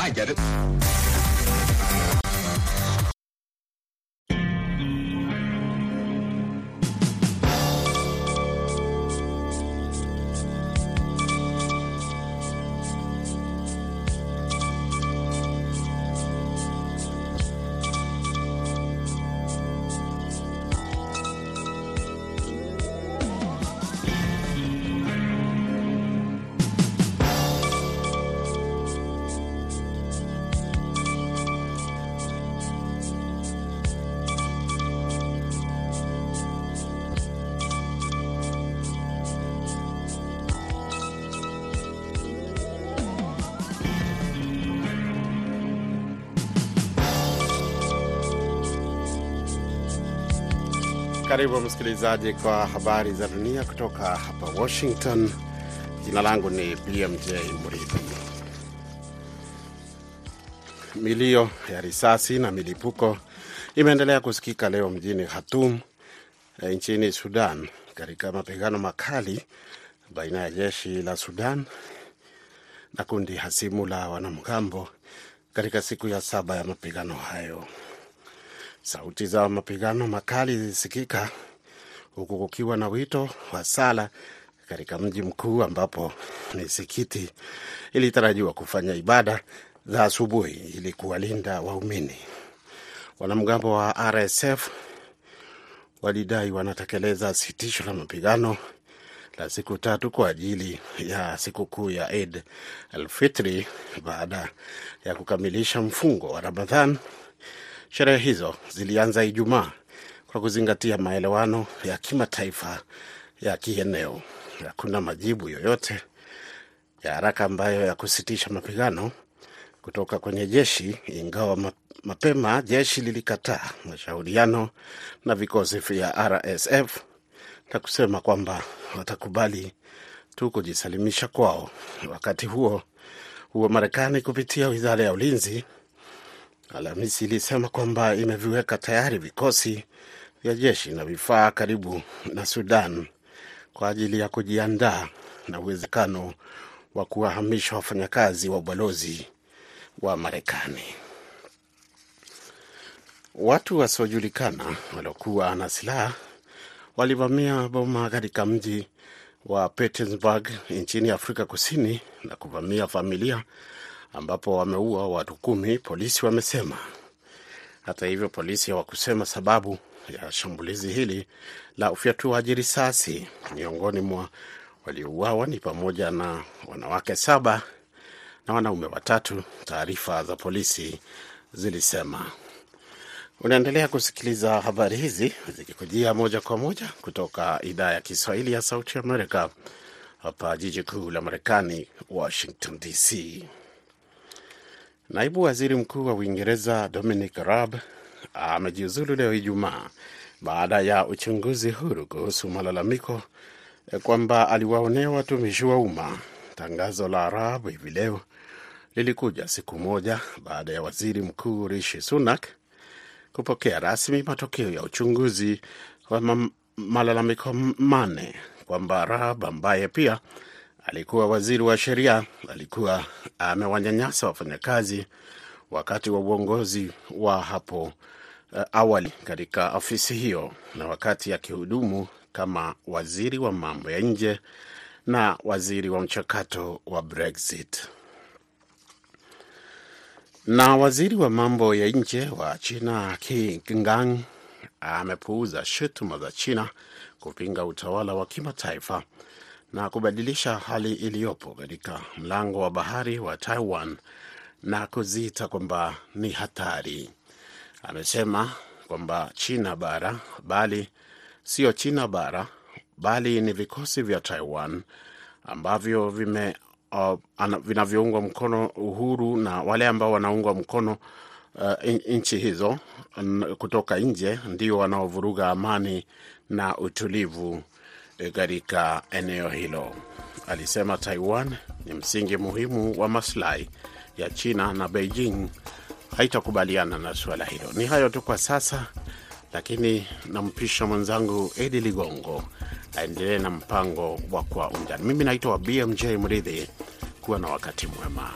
I get it. Karibu msikilizaji kwa habari za dunia kutoka hapa Washington. Jina langu ni BMJ Mridhi. Milio ya risasi na milipuko imeendelea kusikika leo mjini Khartoum eh, nchini Sudan katika mapigano makali baina ya jeshi la Sudan na kundi hasimu la wanamgambo katika siku ya saba ya mapigano hayo. Sauti za mapigano makali zilisikika huku kukiwa na wito wa sala katika mji mkuu ambapo misikiti ilitarajiwa kufanya ibada za asubuhi ili kuwalinda waumini. Wanamgambo wa RSF walidai wanatekeleza sitisho la mapigano la siku tatu kwa ajili ya sikukuu ya Eid al-Fitri baada ya kukamilisha mfungo wa Ramadhan. Sherehe hizo zilianza Ijumaa kwa kuzingatia maelewano ya kimataifa ya kieneo. Hakuna majibu yoyote ya haraka ambayo ya kusitisha mapigano kutoka kwenye jeshi, ingawa mapema jeshi lilikataa mashauriano na vikosi vya RSF na kusema kwamba watakubali tu kujisalimisha kwao. Wakati huo huo, Marekani kupitia wizara ya ulinzi Alhamisi ilisema kwamba imeviweka tayari vikosi vya jeshi na vifaa karibu na Sudan kwa ajili ya kujiandaa na uwezekano wa kuwahamisha wafanyakazi wa ubalozi wa Marekani. Watu wasiojulikana waliokuwa na silaha walivamia boma katika mji wa Petersburg nchini Afrika Kusini na kuvamia familia ambapo wameua watu kumi, polisi wamesema. Hata hivyo, polisi hawakusema sababu ya shambulizi hili la ufyatuaji risasi. Miongoni mwa waliouawa ni pamoja na wanawake saba na wanaume watatu, taarifa za polisi zilisema. Unaendelea kusikiliza habari hizi zikikujia moja kwa moja kutoka idhaa ya Kiswahili ya Sauti ya Amerika, hapa jiji kuu la Marekani, Washington DC. Naibu waziri mkuu wa Uingereza Dominic Raab amejiuzulu leo Ijumaa baada ya uchunguzi huru kuhusu malalamiko kwamba aliwaonea watumishi wa umma. Tangazo la Raab hivi leo lilikuja siku moja baada ya waziri mkuu Rishi Sunak kupokea rasmi matokeo ya uchunguzi wa malalamiko manne kwamba Raab ambaye pia alikuwa waziri wa sheria alikuwa amewanyanyasa wafanyakazi wakati wa uongozi wa hapo uh, awali katika ofisi hiyo na wakati akihudumu kama waziri wa mambo ya nje na waziri wa mchakato wa Brexit. Na waziri wa mambo ya nje wa China kingang amepuuza shutuma za China kupinga utawala wa kimataifa na kubadilisha hali iliyopo katika mlango wa bahari wa Taiwan na kuziita kwamba ni hatari. Amesema kwamba China bara bali sio China bara bali ni vikosi vya Taiwan ambavyo vime uh, vinavyoungwa mkono uhuru na wale ambao wanaungwa mkono uh, nchi hizo kutoka nje ndio wanaovuruga amani na utulivu katika eneo hilo. Alisema Taiwan ni msingi muhimu wa maslahi ya China na Beijing haitakubaliana na suala hilo. Ni hayo tu kwa sasa, lakini nampisha mwenzangu Edi Ligongo aendelee na mpango wa Kwa Undani. Mimi naitwa BMJ Mridhi. Kuwa na wakati mwema.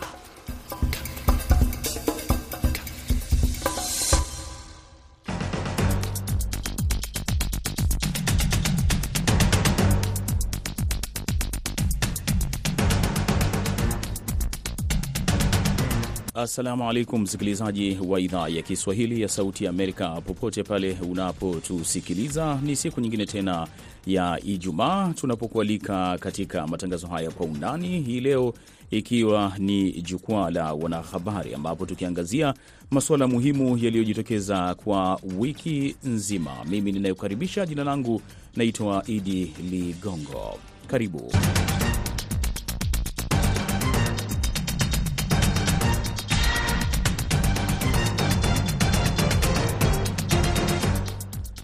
Assalamu alaikum msikilizaji wa idhaa ya Kiswahili ya Sauti ya Amerika, popote pale unapotusikiliza, ni siku nyingine tena ya Ijumaa tunapokualika katika matangazo haya kwa undani hii leo, ikiwa ni jukwaa la wanahabari, ambapo tukiangazia masuala muhimu yaliyojitokeza kwa wiki nzima. Mimi ninayokaribisha, jina langu naitwa Idi Ligongo. Karibu.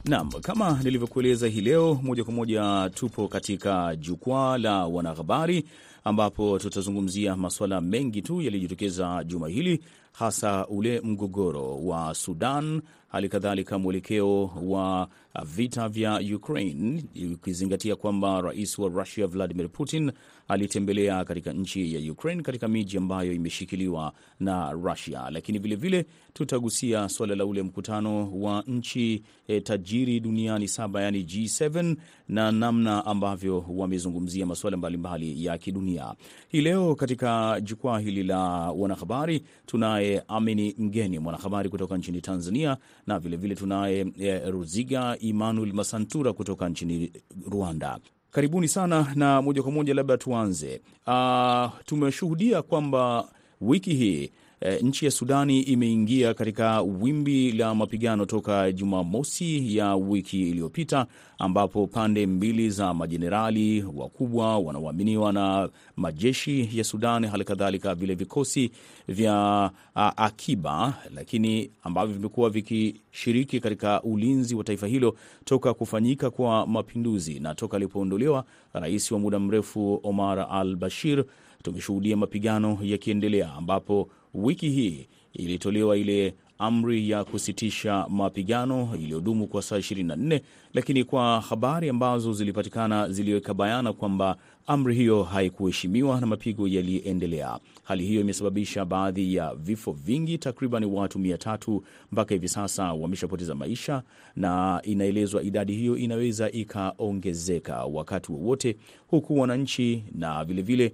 Naam, kama nilivyokueleza hii leo, moja kwa moja tupo katika jukwaa la wanahabari ambapo tutazungumzia masuala mengi tu yaliyojitokeza juma hili, hasa ule mgogoro wa Sudan, hali kadhalika mwelekeo wa vita vya Ukraine, ukizingatia kwamba rais wa Russia Vladimir Putin alitembelea katika nchi ya Ukraine katika miji ambayo imeshikiliwa na Russia. Lakini vilevile tutagusia suala la ule mkutano wa nchi e, tajiri duniani saba, yani G7 na namna ambavyo wamezungumzia masuala mbalimbali ya kidunia. Hii leo katika jukwaa hili la wanahabari tunaye Amini Mgeni, mwanahabari kutoka nchini Tanzania, na vilevile tunaye e, Ruziga Emmanuel Masantura kutoka nchini Rwanda. Karibuni sana na moja kwa moja, labda tuanze. Uh, tumeshuhudia kwamba wiki hii e, nchi ya Sudani imeingia katika wimbi la mapigano toka Jumamosi ya wiki iliyopita, ambapo pande mbili za majenerali wakubwa wanaoaminiwa na majeshi ya Sudani, hali kadhalika vile vikosi vya a, akiba, lakini ambavyo vimekuwa vikishiriki katika ulinzi wa taifa hilo toka kufanyika kwa mapinduzi. Na toka alipoondolewa rais wa muda mrefu Omar al Bashir, tumeshuhudia mapigano yakiendelea ambapo wiki hii ilitolewa ile amri ya kusitisha mapigano iliyodumu kwa saa 24, lakini kwa habari ambazo zilipatikana ziliweka bayana kwamba amri hiyo haikuheshimiwa na mapigo yaliendelea. Hali hiyo imesababisha baadhi ya vifo vingi, takriban watu mia tatu mpaka hivi sasa wameshapoteza maisha, na inaelezwa idadi hiyo inaweza ikaongezeka wakati wowote, huku wananchi na vilevile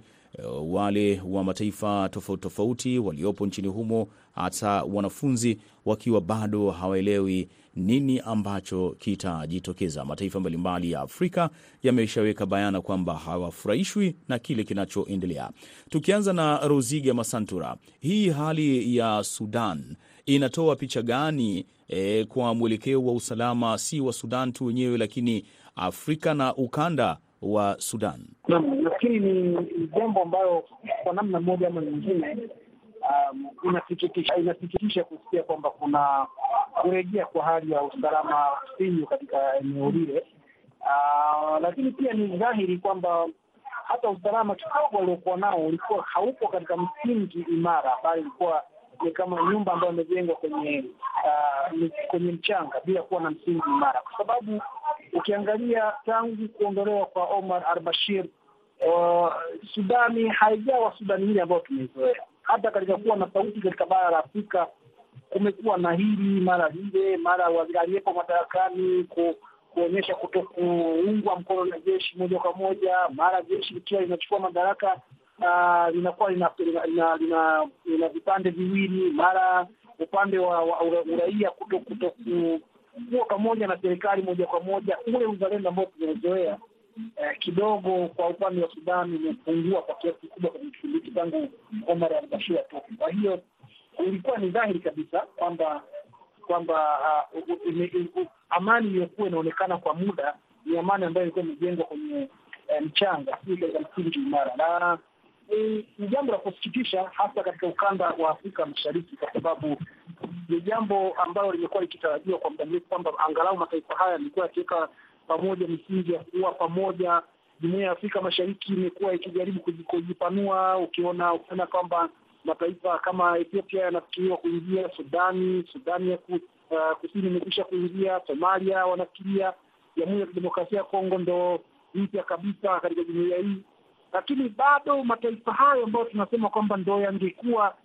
wale wa mataifa tofauti tofauti waliopo nchini humo, hata wanafunzi wakiwa bado hawaelewi nini ambacho kitajitokeza. Mataifa mbalimbali ya Afrika yameshaweka bayana kwamba hawafurahishwi na kile kinachoendelea. Tukianza na Roziga Masantura, hii hali ya Sudan inatoa picha gani e, kwa mwelekeo wa usalama si wa Sudan tu wenyewe, lakini Afrika na ukanda wa Sudan? Naam, nafikiri ni jambo ambayo kwa namna moja ama nyingine um, inasikitisha inasikitisha kusikia kwamba kuna kurejea kwa hali ya usalama finyu katika eneo lile. Uh, lakini pia ni dhahiri kwamba hata usalama kidogo waliokuwa nao ulikuwa haupo katika msingi imara, bali ilikuwa ni kama nyumba ambayo imejengwa kwenye uh, kwenye mchanga bila kuwa na msingi imara, kwa sababu ukiangalia tangu kuondolewa kwa Omar al-Bashir uh, Sudani haijawa Sudani hili ambayo tumeizoea. Hata katika kuwa na sauti katika bara la Afrika kumekuwa na hili mara lile, mara aliyepo madarakani ku, kuonyesha kutokuungwa mkono na jeshi moja kwa moja, mara jeshi likiwa linachukua madaraka uh, linakuwa lina lina, lina, lina vipande viwili, mara upande wa, wa uraia kuto kuto kuwa pamoja na serikali moja kwa moja. Ule uzalendo ambao tumezoea eh, kidogo kwa upande wa Sudan umepungua kwa kiasi kikubwa kwenye kipindi hiki tangu Omar al-Bashir atoke. Kwa hiyo ilikuwa ni dhahiri kabisa kwamba kwamba uh, amani iliyokuwa inaonekana kwa muda ni amani ambayo ilikuwa imejengwa kwenye eh, mchanga, si katika msingi imara, na ni jambo la kusikitisha, hasa katika ukanda wa Afrika Mashariki, kwa sababu ni jambo ambalo limekuwa likitarajiwa kwa muda mrefu kwamba angalau mataifa haya yamekuwa yakiweka pamoja misingi ya kuwa pamoja. Jumuiya ya Afrika Mashariki imekuwa ikijaribu kujipanua, ukiona ukiona kwamba mataifa kama Ethiopia yanafikiriwa kuingia, Sudani Sudani ya ku, uh, kusini imekwisha kuingia, Somalia wanafikiria, Jamhuri ya Kidemokrasia ya Kongo ndo mpya kabisa katika jumuiya hii, lakini bado mataifa hayo ambayo tunasema kwamba ndo yangekuwa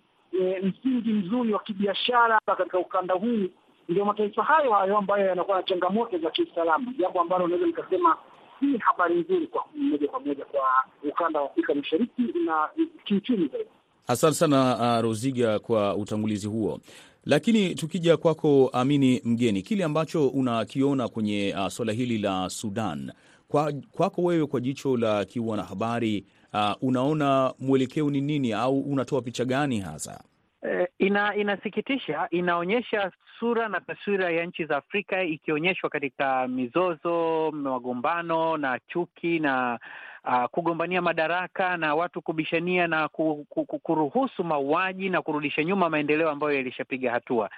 e, msingi mzuri wa kibiashara katika ukanda huu, ndio mataifa hayo hayo ambayo yanakuwa na changamoto za kiusalama, jambo ambalo unaweza nikasema hii habari nzuri kwa moja kwa moja kwa ukanda wa Afrika Mashariki na kiuchumi zaidi. Asante sana uh, Roziga kwa utangulizi huo. Lakini tukija kwako Amini Mgeni, kile ambacho unakiona kwenye uh, suala hili la Sudan kwa, kwako wewe kwa jicho la kiwanahabari uh, unaona mwelekeo ni nini au unatoa picha gani hasa? Eh, ina inasikitisha, inaonyesha sura na taswira ya nchi za Afrika ikionyeshwa katika mizozo, magombano na chuki na uh, kugombania madaraka na watu kubishania na ku, ku, kuruhusu mauaji na kurudisha nyuma maendeleo ambayo yalishapiga hatua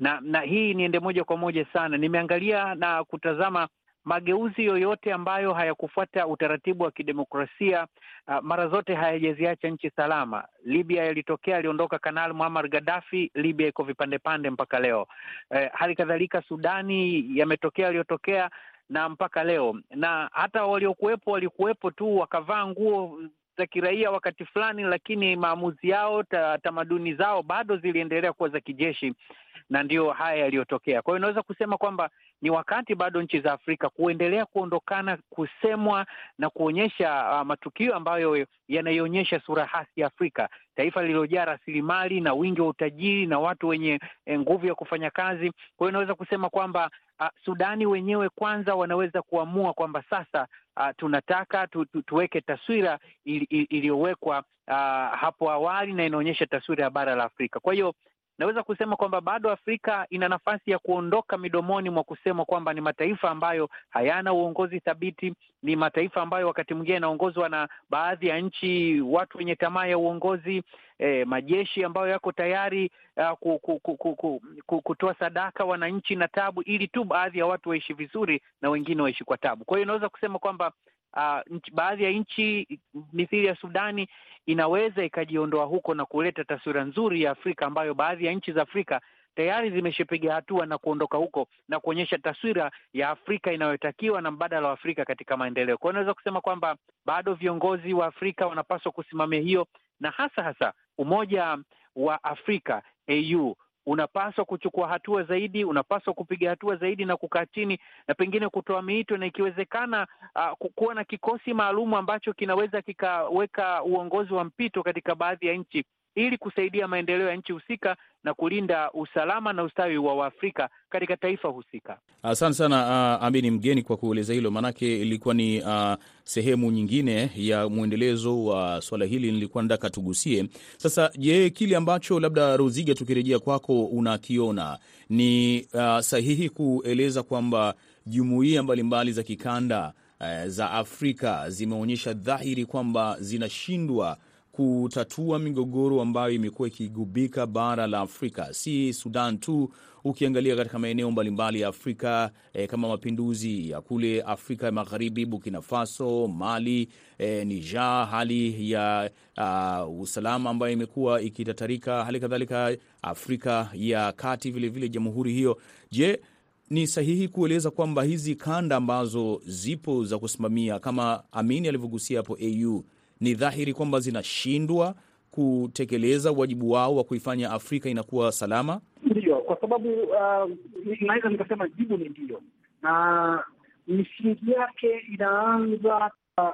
na na hii niende moja kwa moja sana. Nimeangalia na kutazama mageuzi yoyote ambayo hayakufuata utaratibu wa kidemokrasia uh, mara zote hayajaziacha nchi salama. Libya yalitokea, aliondoka Kanali Muammar Gaddafi, Libya iko vipande pande mpaka leo. Eh, hali kadhalika Sudani yametokea yaliyotokea na mpaka leo, na hata waliokuwepo walikuwepo tu wakavaa nguo za kiraia wakati fulani, lakini maamuzi yao ta, tamaduni zao bado ziliendelea kuwa za kijeshi na ndiyo haya yaliyotokea. Kwa hiyo inaweza kusema kwamba ni wakati bado nchi za Afrika kuendelea kuondokana kusemwa na kuonyesha uh, matukio ambayo yanaionyesha sura hasi ya Afrika, taifa lililojaa rasilimali na wingi wa utajiri na watu wenye nguvu ya kufanya kazi. Kwa hiyo inaweza kusema kwamba uh, Sudani wenyewe kwanza wanaweza kuamua kwamba sasa uh, tunataka tu, tu, tuweke taswira iliyowekwa uh, hapo awali na inaonyesha taswira ya bara la Afrika. Kwa hiyo naweza kusema kwamba bado Afrika ina nafasi ya kuondoka midomoni mwa kusema kwamba ni mataifa ambayo hayana uongozi thabiti, ni mataifa ambayo wakati mwingine yanaongozwa na baadhi ya nchi, watu wenye tamaa ya uongozi, eh, majeshi ambayo yako tayari uh, ku, ku, ku, ku, ku, ku, kutoa sadaka wananchi na tabu, ili tu baadhi ya watu waishi vizuri na wengine waishi kwa tabu. Kwa hiyo naweza kusema kwamba uh, baadhi ya nchi mithili ya Sudani inaweza ikajiondoa huko na kuleta taswira nzuri ya Afrika ambayo baadhi ya nchi za Afrika tayari zimeshapiga hatua na kuondoka huko na kuonyesha taswira ya Afrika inayotakiwa na mbadala wa Afrika katika maendeleo. Kwa hiyo naweza kusema kwamba bado viongozi wa Afrika wanapaswa kusimamia hiyo, na hasa hasa Umoja wa Afrika AU unapaswa kuchukua hatua zaidi, unapaswa kupiga hatua zaidi na kukaa chini na pengine kutoa miito na ikiwezekana, uh, kuwa na kikosi maalum ambacho kinaweza kikaweka uongozi wa mpito katika baadhi ya nchi ili kusaidia maendeleo ya nchi husika na kulinda usalama na ustawi wa Waafrika katika taifa husika. Asante sana uh, Amini Mgeni kwa kueleza hilo, maanake ilikuwa ni uh, sehemu nyingine ya mwendelezo wa swala hili nilikuwa nataka tugusie. Sasa je, kile ambacho labda Roziga, tukirejea kwako, unakiona ni uh, sahihi kueleza kwamba jumuiya mbalimbali za kikanda uh, za Afrika zimeonyesha dhahiri kwamba zinashindwa kutatua migogoro ambayo imekuwa ikigubika bara la Afrika, si Sudan tu. Ukiangalia katika maeneo mbalimbali ya Afrika e, kama mapinduzi ya kule Afrika ya Magharibi, Burkina Faso, Mali, e, Niger, hali ya uh, usalama ambayo imekuwa ikitatarika, hali kadhalika Afrika ya Kati vilevile, jamhuri hiyo. Je, ni sahihi kueleza kwamba hizi kanda ambazo zipo za kusimamia kama Amini alivyogusia hapo au ni dhahiri kwamba zinashindwa kutekeleza wajibu wao wa kuifanya Afrika inakuwa salama? Ndiyo, kwa sababu uh, naweza nikasema jibu ni ndiyo, na misingi yake inaanza uh,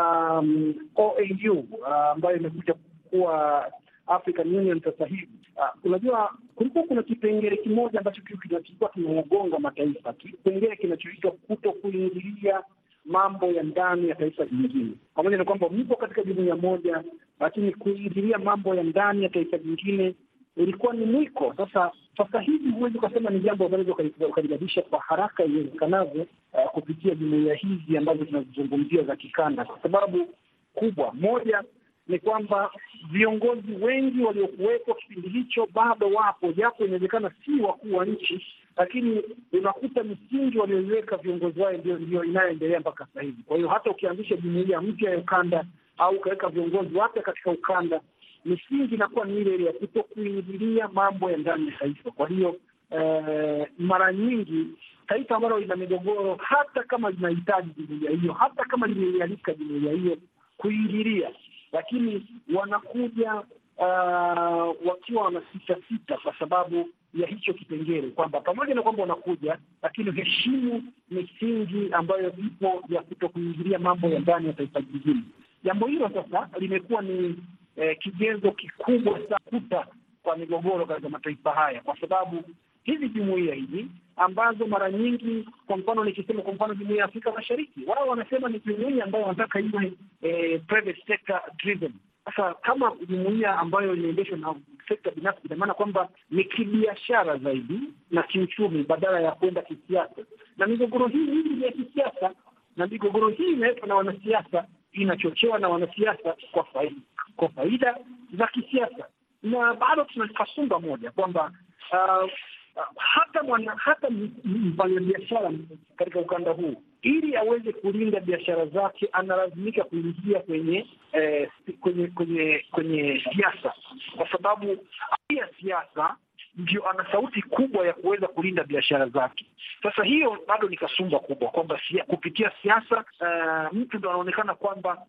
um, OAU ambayo uh, imekuja kuwa African Union sasa hivi. Uh, unajua kulikuwa kuna kipengele kimoja ambacho kilikuwa kinagonga mataifa, kipengele kinachoitwa kuto kuingilia mambo ya ndani ya taifa jingine, pamoja na kwamba mpo katika jumuiya moja, lakini kuingilia mambo ya ndani ya taifa jingine ilikuwa ni mwiko. Sasa sasa hivi huwezi ukasema ni jambo ambalo ukalibadilisha kwa haraka iwezekanavyo, uh, kupitia jumuiya hizi ambazo tunazizungumzia za kikanda, kwa sababu kubwa moja ni kwamba viongozi wengi waliokuwepo kipindi hicho bado wapo, japo inawezekana si wakuu wa nchi, lakini unakuta misingi walioiweka viongozi wao ndio ndio inayoendelea mpaka sasa hivi. Kwa hiyo hata ukianzisha jumuiya mpya ya ukanda au ukaweka viongozi wapya katika ukanda, misingi inakuwa ni ile ile ya kuto kuingilia mambo ya ndani ya taifa. Kwa hiyo eh, mara nyingi taifa ambalo lina migogoro, hata kama linahitaji jumuiya hiyo, hata kama limeialika jumuiya hiyo kuingilia lakini wanakuja uh, wakiwa wana sita sita kwa sababu ya hicho kipengele, kwamba pamoja na kwamba unakuja lakini heshimu misingi ambayo ipo ya kuto kuingilia mambo ya ndani ya taifa jingine. Jambo hilo sasa limekuwa ni eh, kigezo kikubwa sana kuta kwa migogoro katika mataifa haya, kwa sababu hizi jumuiya hizi ambazo mara nyingi, kwa mfano nikisema, kwa mfano jumuiya ya Afrika Mashariki, wao wanasema ni jumuiya ambayo wanataka iwe eh, private sector driven. Sasa kama jumuiya ambayo inaendeshwa na sekta binafsi, ina maana kwamba ni kibiashara zaidi na kiuchumi badala ya kwenda kisiasa, na migogoro hii mingi ni ya kisiasa, na migogoro hii inaletwa na wanasiasa, inachochewa na wanasiasa kwa faida, kwa faida za kisiasa, na bado tuna kasumba moja kwamba uh, hata mwana hata mfanyabiashara katika ukanda huu ili aweze kulinda biashara zake analazimika kuingia kwenye eh, kwenye kwenye kwenye siasa, kwa sababu ya siasa ndio ana sauti kubwa ya kuweza kulinda biashara zake. Sasa hiyo bado ni kasumba kubwa kwamba kupitia siasa uh, mtu ndo anaonekana kwamba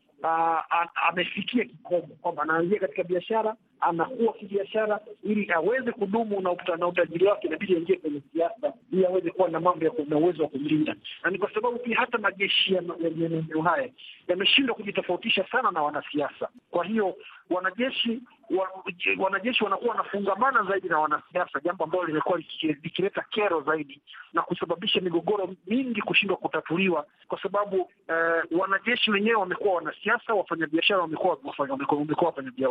amefikia kikomo, kwamba anaanzia katika biashara anakuwa kibiashara, ili aweze kudumu na, utajiri wake inabidi aingie kwenye siasa ili aweze kuwa na mambo ya na uwezo wa kumlinda, na ni kwa sababu pia hata majeshi ya maeneo haya yameshindwa kujitofautisha sana na wanasiasa. Kwa hiyo wanajeshi wa, wanajeshi wanakuwa wanafungamana zaidi na wanasiasa, jambo ambalo limekuwa likileta kero zaidi na kusababisha migogoro mingi kushindwa kutatuliwa, kwa sababu eh, wanajeshi wenyewe wamekuwa wanasiasa, wafanyabiashara wamekuwa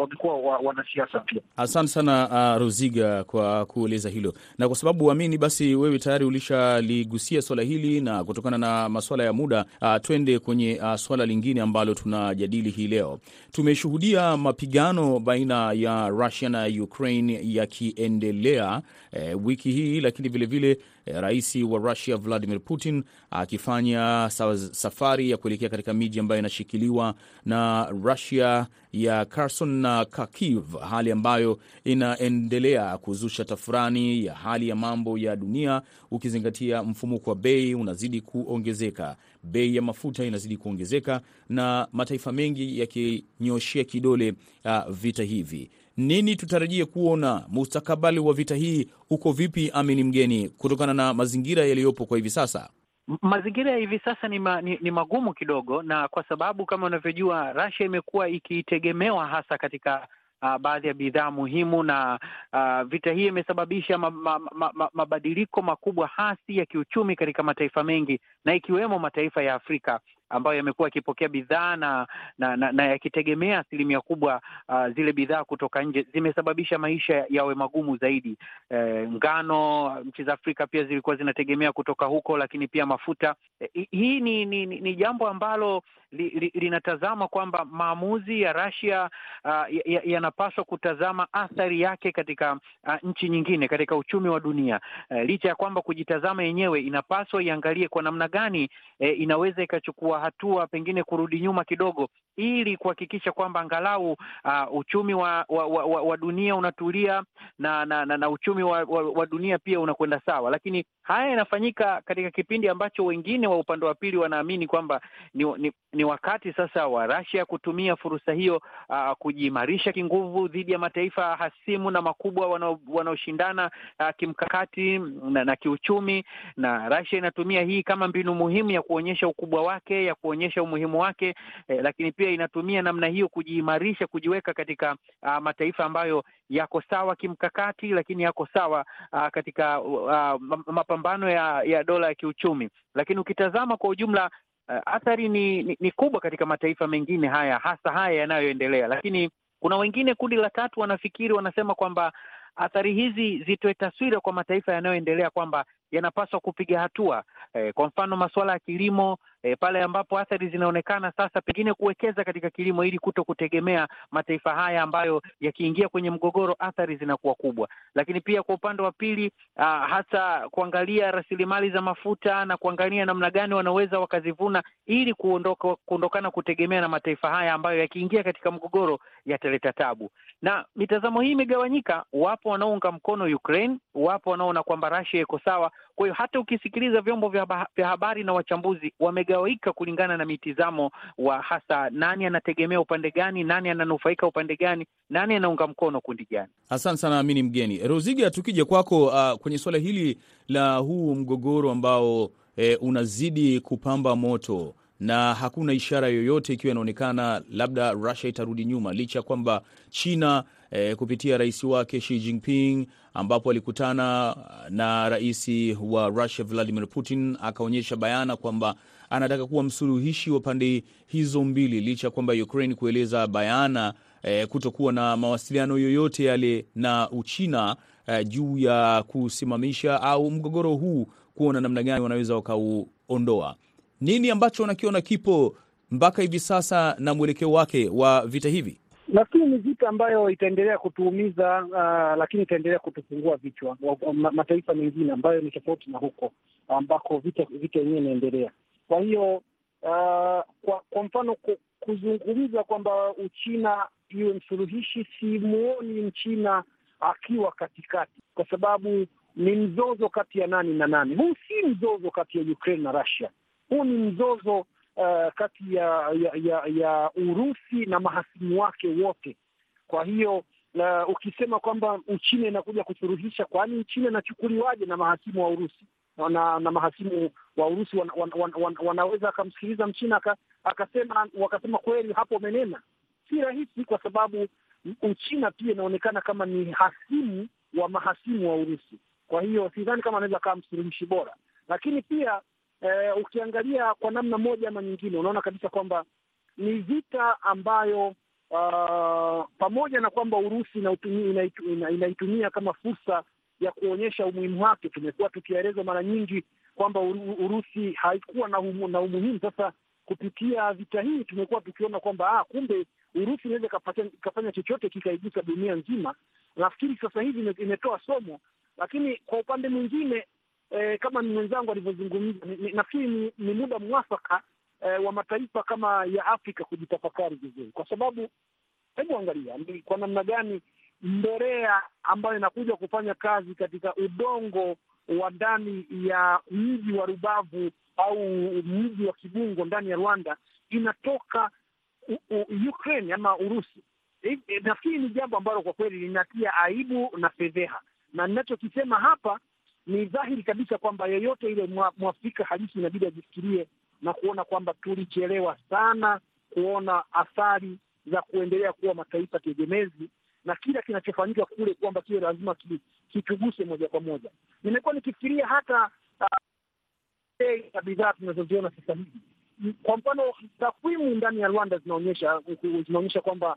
wamekuwa wanasiasa pia. Asante sana uh, Roziga kwa kueleza hilo, na kwa sababu uamini, basi wewe tayari ulishaligusia swala hili, na kutokana na maswala ya muda uh, twende kwenye uh, swala lingine ambalo tunajadili hii leo. Tumeshuhudia mapigano baina ya Russia na Ukraine yakiendelea eh, wiki hii, lakini vilevile eh, rais wa Russia Vladimir Putin akifanya safari ya kuelekea katika miji ambayo inashikiliwa na Russia ya Kherson na Kharkiv, hali ambayo inaendelea kuzusha tafurani ya hali ya mambo ya dunia, ukizingatia mfumuko wa bei unazidi kuongezeka, bei ya mafuta inazidi kuongezeka, na mataifa mengi yakinyoshea kidole uh, vita hivi. Nini tutarajie kuona mustakabali wa vita hii uko vipi, Amini Mgeni, kutokana na mazingira yaliyopo kwa hivi sasa? Mazingira ya hivi sasa ni, ma, ni, ni magumu kidogo, na kwa sababu kama unavyojua Russia imekuwa ikitegemewa hasa katika uh, baadhi ya bidhaa muhimu na uh, vita hii imesababisha ma, ma, ma, ma, mabadiliko makubwa hasi ya kiuchumi katika mataifa mengi na ikiwemo mataifa ya Afrika ambayo yamekuwa yakipokea bidhaa na na, na, na yakitegemea asilimia kubwa uh, zile bidhaa kutoka nje, zimesababisha maisha yawe magumu zaidi. E, ngano nchi za Afrika pia zilikuwa zinategemea kutoka huko, lakini pia mafuta. E, hii ni, ni, ni, jambo ambalo li, li, linatazama kwamba maamuzi ya Russia uh, yanapaswa ya kutazama athari yake katika uh, nchi nyingine katika uchumi wa dunia. E, licha ya kwamba kujitazama yenyewe, inapaswa iangalie kwa namna gani e, inaweza ikachukua hatua pengine kurudi nyuma kidogo, ili kuhakikisha kwamba angalau uh, uchumi wa, wa, wa, wa dunia unatulia na na, na, na uchumi wa, wa, wa dunia pia unakwenda sawa. Lakini haya yanafanyika katika kipindi ambacho wengine wa upande wa pili wanaamini kwamba ni, ni, ni wakati sasa wa Russia kutumia fursa hiyo uh, kujiimarisha kinguvu dhidi ya mataifa hasimu na makubwa wanaoshindana uh, kimkakati na, na kiuchumi, na Russia inatumia hii kama mbinu muhimu ya kuonyesha ukubwa wake ya kuonyesha umuhimu wake eh, lakini pia inatumia namna hiyo kujiimarisha, kujiweka katika uh, mataifa ambayo yako sawa kimkakati, lakini yako sawa uh, katika uh, mapambano ya, ya dola ya kiuchumi. Lakini ukitazama kwa ujumla uh, athari ni, ni, ni kubwa katika mataifa mengine haya, hasa haya yanayoendelea. Lakini kuna wengine, kundi la tatu, wanafikiri wanasema kwamba athari hizi zitoe taswira kwa mataifa yanayoendelea kwamba yanapaswa kupiga hatua e, kwa mfano masuala ya kilimo e, pale ambapo athari zinaonekana sasa, pengine kuwekeza katika kilimo ili kuto kutegemea mataifa haya ambayo yakiingia kwenye mgogoro athari zinakuwa kubwa. Lakini pia kwa upande wa pili, hata hasa kuangalia rasilimali za mafuta na kuangalia namna gani wanaweza wakazivuna ili kuondoka kuondokana kutegemea na mataifa haya ambayo yakiingia katika mgogoro yataleta tabu. Na mitazamo hii imegawanyika, wapo wanaounga mkono Ukraine, wapo wanaona kwamba Russia iko sawa. Kwa hiyo hata ukisikiliza vyombo vya habari na wachambuzi wamegawika kulingana na mitizamo wa hasa nani anategemea upande gani, nani ananufaika upande gani, nani anaunga mkono kundi gani. Asante sana Amini Mgeni. Roziga, tukija kwako uh, kwenye suala hili la huu mgogoro ambao eh, unazidi kupamba moto na hakuna ishara yoyote ikiwa inaonekana labda Russia itarudi nyuma, licha ya kwamba China eh, kupitia rais wake Xi Jinping ambapo alikutana na rais wa Russia Vladimir Putin akaonyesha bayana kwamba anataka kuwa msuluhishi wa pande hizo mbili, licha ya kwamba Ukraine kueleza bayana e, kutokuwa na mawasiliano yoyote yale na Uchina e, juu ya kusimamisha au mgogoro huu kuona namna gani wanaweza wakauondoa. Nini ambacho unakiona kipo mpaka hivi sasa na mwelekeo wake wa vita hivi? Nafikiri ni vita ambayo itaendelea kutuumiza, uh, lakini itaendelea kutufungua vichwa ma, mataifa mengine ambayo ni tofauti na huko ambako vita vita yenyewe inaendelea. Kwa hiyo uh, kwa, kwa mfano kuzungumza kwamba Uchina iwe msuluhishi, simuoni Mchina akiwa katikati, kwa sababu ni mzozo kati ya nani na nani. Huu si mzozo kati ya Ukraine na Russia, huu ni mzozo uh, kati ya, ya, ya, ya Urusi na mahasimu wake wote. Kwa hiyo uh, ukisema kwamba Uchina inakuja kusuluhisha, kwani Uchina inachukuliwaje na mahasimu wa Urusi na, na mahasimu wa Urusi wan, wan, wan, wan, wanaweza akamsikiliza Mchina akasema wakasema kweli hapo umenena. Si rahisi, kwa sababu Uchina pia inaonekana kama ni hasimu wa mahasimu wa Urusi. Kwa hiyo sidhani kama anaweza akawa msuluhishi bora, lakini pia eh, ukiangalia kwa namna moja ama nyingine, unaona kabisa kwamba ni vita ambayo uh, pamoja na kwamba Urusi inaitumia, inaitumia kama fursa ya kuonyesha umuhimu wake. Tumekuwa tukielezwa mara nyingi kwamba Urusi haikuwa na, umu, na umuhimu. Sasa kupitia vita hii tumekuwa tukiona kwamba ah, kumbe Urusi inaweza ikafanya chochote kikaigusa dunia nzima. Nafikiri sasa hivi imetoa somo, lakini kwa upande mwingine eh, kama mwenzangu alivyozungumza, nafikiri ni, ni muda mwafaka eh, wa mataifa kama ya Afrika kujitafakari vizuri, kwa sababu hebu angalia ni kwa namna gani mborea ambayo inakuja kufanya kazi katika udongo wa ndani ya mji wa Rubavu au mji wa Kibungo ndani ya Rwanda inatoka Ukraine ama Urusi. E, e, nafikiri ni jambo ambalo kwa kweli linatia aibu na fedheha, na ninachokisema hapa ni dhahiri kabisa kwamba yeyote ile mwafrika halisi inabidi ajifikirie na kuona kwamba tulichelewa sana kuona athari za kuendelea kuwa mataifa tegemezi na kila kinachofanyika kule kwamba kiwe lazima kituguse moja kwa moja. Nimekuwa nikifikiria hata bei uh, ya bidhaa tunazoziona sasa hivi. Kwa mfano, takwimu ndani ya Rwanda zinaonyesha zinaonyesha kwamba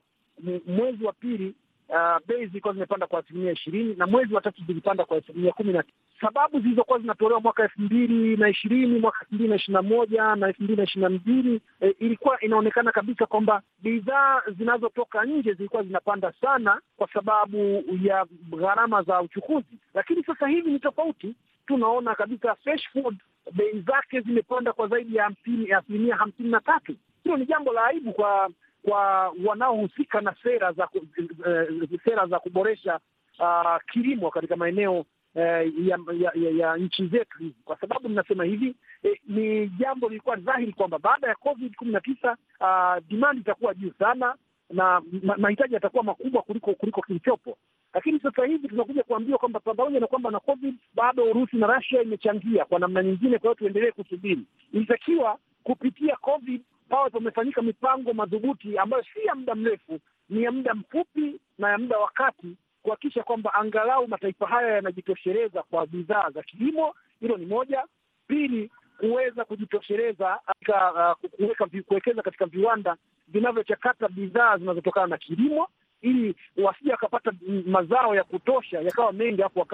mwezi wa pili uh, bei zilikuwa zimepanda kwa asilimia ishirini na mwezi wa tatu zilipanda kwa asilimia kumi na tisa. Sababu zilizokuwa zinatolewa mwaka elfu mbili na ishirini mwaka elfu mbili na ishirini na moja na elfu mbili na ishirini na mbili e, ilikuwa inaonekana kabisa kwamba bidhaa zinazotoka nje zilikuwa zinapanda sana kwa sababu ya gharama za uchukuzi, lakini sasa hivi ni tofauti. Tunaona kabisa fresh food bei zake zimepanda kwa zaidi ya asilimia hamsini na tatu. Hilo ni jambo la aibu kwa kwa wanaohusika na sera za uh, sera za kuboresha uh, kilimo katika maeneo uh, ya, ya, ya, ya nchi zetu hizi, kwa sababu ninasema hivi eh, ni jambo lilikuwa dhahiri kwamba baada ya COVID kumi na tisa uh, demand itakuwa juu sana na mahitaji yatakuwa makubwa kuliko kuliko kilichopo, lakini sasa hivi tunakuja kuambiwa kwamba pamoja na kwamba na COVID bado Urusi na Russia imechangia kwa namna nyingine. Kwa hiyo tuendelee kusubiri. Ilitakiwa kupitia COVID pawe pamefanyika mipango madhubuti ambayo si ya muda mrefu, ni ya muda mfupi na ya muda wa kati, kuhakikisha kwamba angalau mataifa haya yanajitosheleza kwa bidhaa za kilimo. Hilo ni moja. Pili, kuweza kujitosheleza katika uh, kuwekeza katika viwanda vinavyochakata bidhaa zinazotokana na kilimo, ili wasije wakapata mazao ya kutosha yakawa mengi, hapo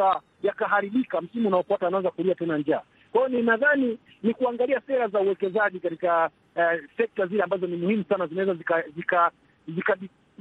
yakaharibika, msimu unaofuata anaanza kulia tena njaa. Kwa hiyo ninadhani ni kuangalia sera za uwekezaji katika uh, sekta zile ambazo ni muhimu sana, zinaweza zika zika zika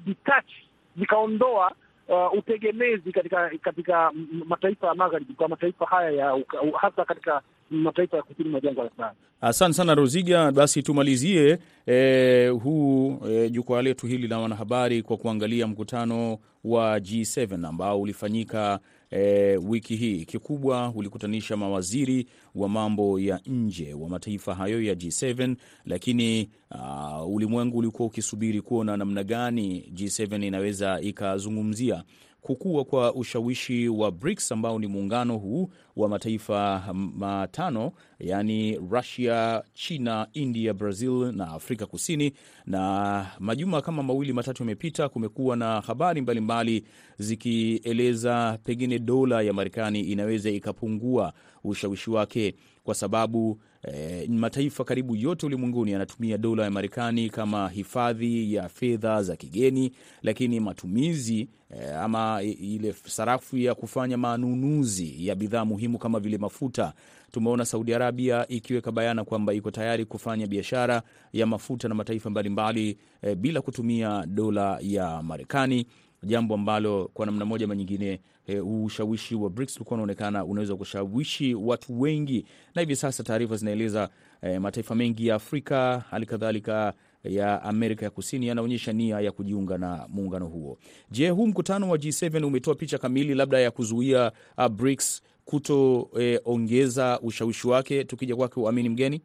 detach zikaondoa uh, utegemezi katika katika mataifa ya magharibi kwa mataifa haya ya hasa katika mataifa ya kusini mwa jangwa la Sahara. Asante sana Roziga. Basi tumalizie eh, huu eh, jukwaa letu hili la wanahabari kwa kuangalia mkutano wa G7 ambao ulifanyika E, wiki hii kikubwa ulikutanisha mawaziri wa mambo ya nje wa mataifa hayo ya G7, lakini uh, ulimwengu ulikuwa ukisubiri kuona namna gani G7 inaweza ikazungumzia kukua kwa ushawishi wa BRICS ambao ni muungano huu wa mataifa matano, yaani Rusia, China, India, Brazil na Afrika Kusini. Na majuma kama mawili matatu yamepita, kumekuwa na habari mbalimbali zikieleza pengine dola ya Marekani inaweza ikapungua ushawishi wake kwa sababu eh, mataifa karibu yote ulimwenguni yanatumia dola ya Marekani kama hifadhi ya fedha za kigeni, lakini matumizi eh, ama ile sarafu ya kufanya manunuzi ya bidhaa muhimu kama vile mafuta. Tumeona Saudi Arabia ikiweka bayana kwamba iko tayari kufanya biashara ya mafuta na mataifa mbalimbali e, bila kutumia dola ya Marekani, jambo ambalo kwa namna moja ama nyingine e, ushawishi wa BRICS ulikuwa unaonekana unaweza kushawishi watu wengi, na hivi sasa taarifa zinaeleza e, mataifa mengi ya Afrika hali kadhalika ya Amerika ya Kusini yanaonyesha nia ya kujiunga na muungano huo. Je, huu mkutano wa G7 umetoa picha kamili labda ya kuzuia uh, BRICS kutoongeza e, ushawishi wake? Tukija kwake Uamini Mgeni.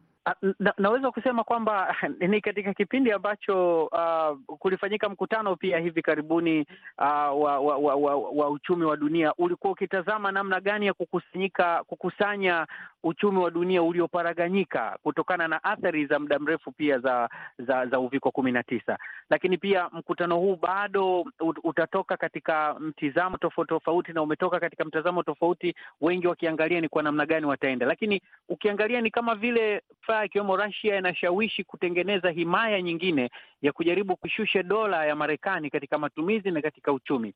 Na, naweza kusema kwamba ni katika kipindi ambacho uh, kulifanyika mkutano pia hivi karibuni uh, wa, wa, wa, wa, wa uchumi wa dunia ulikuwa ukitazama namna gani ya kukusanyika kukusanya uchumi wa dunia ulioparaganyika kutokana na athari za muda mrefu pia za za, za uviko kumi na tisa. Lakini pia mkutano huu bado utatoka katika mtizamo tofauti tofauti na umetoka katika mtazamo tofauti, wengi wakiangalia ni kwa namna gani wataenda, lakini ukiangalia ni kama vile ikiwemo Russia inashawishi kutengeneza himaya nyingine ya kujaribu kushusha dola ya Marekani katika matumizi na katika uchumi.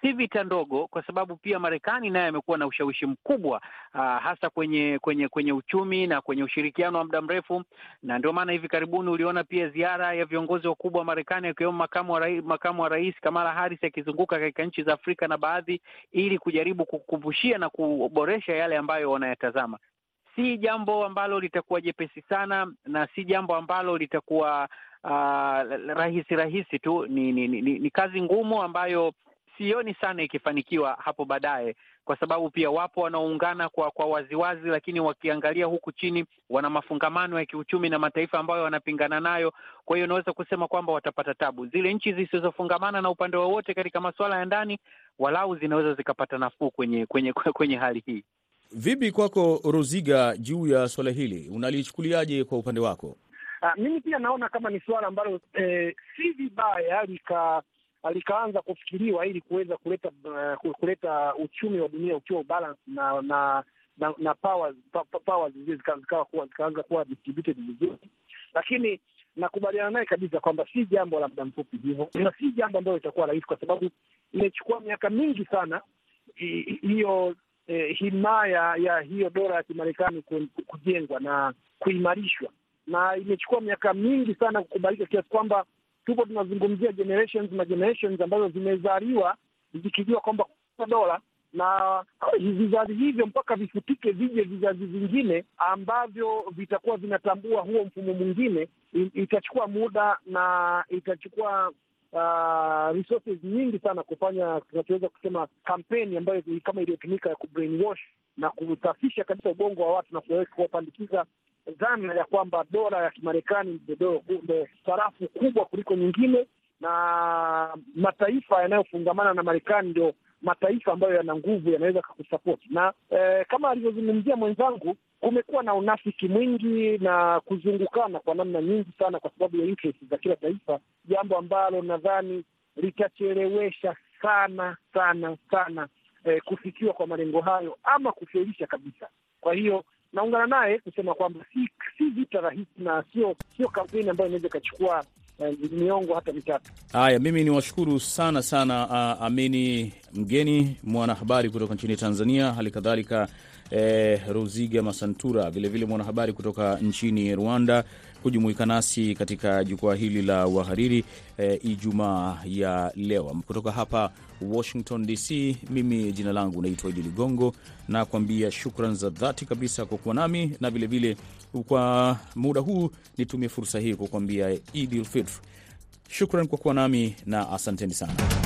Si vita ndogo, kwa sababu pia Marekani naye amekuwa na ushawishi mkubwa uh, hasa kwenye kwenye kwenye uchumi na kwenye ushirikiano wa muda mrefu, na ndio maana hivi karibuni uliona pia ziara ya viongozi wakubwa wa Marekani akiwemo makamu wa rais, makamu wa rais Kamala Harris akizunguka katika nchi za Afrika na baadhi, ili kujaribu kukumbushia na kuboresha yale ambayo wanayatazama. Si jambo ambalo litakuwa jepesi sana na si jambo ambalo litakuwa uh, rahisi rahisi tu. Ni, ni, ni, ni kazi ngumu ambayo sioni sana ikifanikiwa hapo baadaye, kwa sababu pia wapo wanaoungana kwa kwa waziwazi, lakini wakiangalia huku chini wana mafungamano ya kiuchumi na mataifa ambayo wanapingana nayo. Kwa hiyo unaweza kusema kwamba watapata tabu. Zile nchi zisizofungamana na upande wowote katika masuala ya ndani, walau zinaweza zikapata nafuu kwenye kwenye kwenye hali hii. Vipi kwako Roziga, juu ya swala hili unalichukuliaje kwa upande wako? Uh, mimi pia naona kama ni suala ambalo eh, si vibaya lika likaanza kufikiriwa ili kuweza kuleta uh, kuleta uchumi wa dunia ukiwa ubalance na na na, na powers pa, powers zikawa kuwa zikaanza kuwa distributed vizuri, lakini nakubaliana naye kabisa kwamba si jambo la muda mfupi hivyo, na si jambo ambalo litakuwa rahisi, kwa sababu imechukua miaka mingi sana hiyo eh, himaya ya hiyo dola ya Kimarekani kujengwa na kuimarishwa, na imechukua miaka mingi sana kukubalika kiasi kwamba tupo tunazungumzia generations na generations ambazo zimezaliwa zikijua kwamba dola na vizazi hivyo mpaka vifutike, vije vizazi vingine ambavyo vitakuwa vinatambua huo mfumo mwingine. Itachukua muda na itachukua uh, resources nyingi sana kufanya tunachoweza kusema kampeni ambayo kama iliyotumika ya kubrainwash na kusafisha kabisa ubongo wa watu na kuwapandikiza dhana ya kwamba dola ya Kimarekani ndio sarafu kubwa kuliko nyingine, na mataifa yanayofungamana na Marekani ndio mataifa ambayo yana nguvu yanaweza kukusapoti. Na eh, kama alivyozungumzia mwenzangu, kumekuwa na unafiki mwingi na kuzungukana kwa namna nyingi sana kwa sababu ya interest za kila taifa, jambo ambalo nadhani litachelewesha sana sana sana eh, kufikiwa kwa malengo hayo ama kufelisha kabisa. Kwa hiyo naungana naye kusema kwamba si si vita rahisi na sio sio kampeni ambayo inaweza ikachukua eh, miongo hata mitatu. Haya, mimi ni washukuru sana sana uh, Amini Mgeni, mwanahabari kutoka nchini Tanzania, hali kadhalika eh, Ruziga Masantura, vilevile mwanahabari kutoka nchini Rwanda kujumuika nasi katika jukwaa hili la wahariri eh, Ijumaa ya leo kutoka hapa Washington DC. Mimi jina langu naitwa Idi Ligongo nakuambia shukran za dhati kabisa kwa kuwa nami, na vilevile kwa muda huu nitumie fursa hii kwa kuambia Idil Fitr. Shukran kwa kuwa nami na asanteni sana.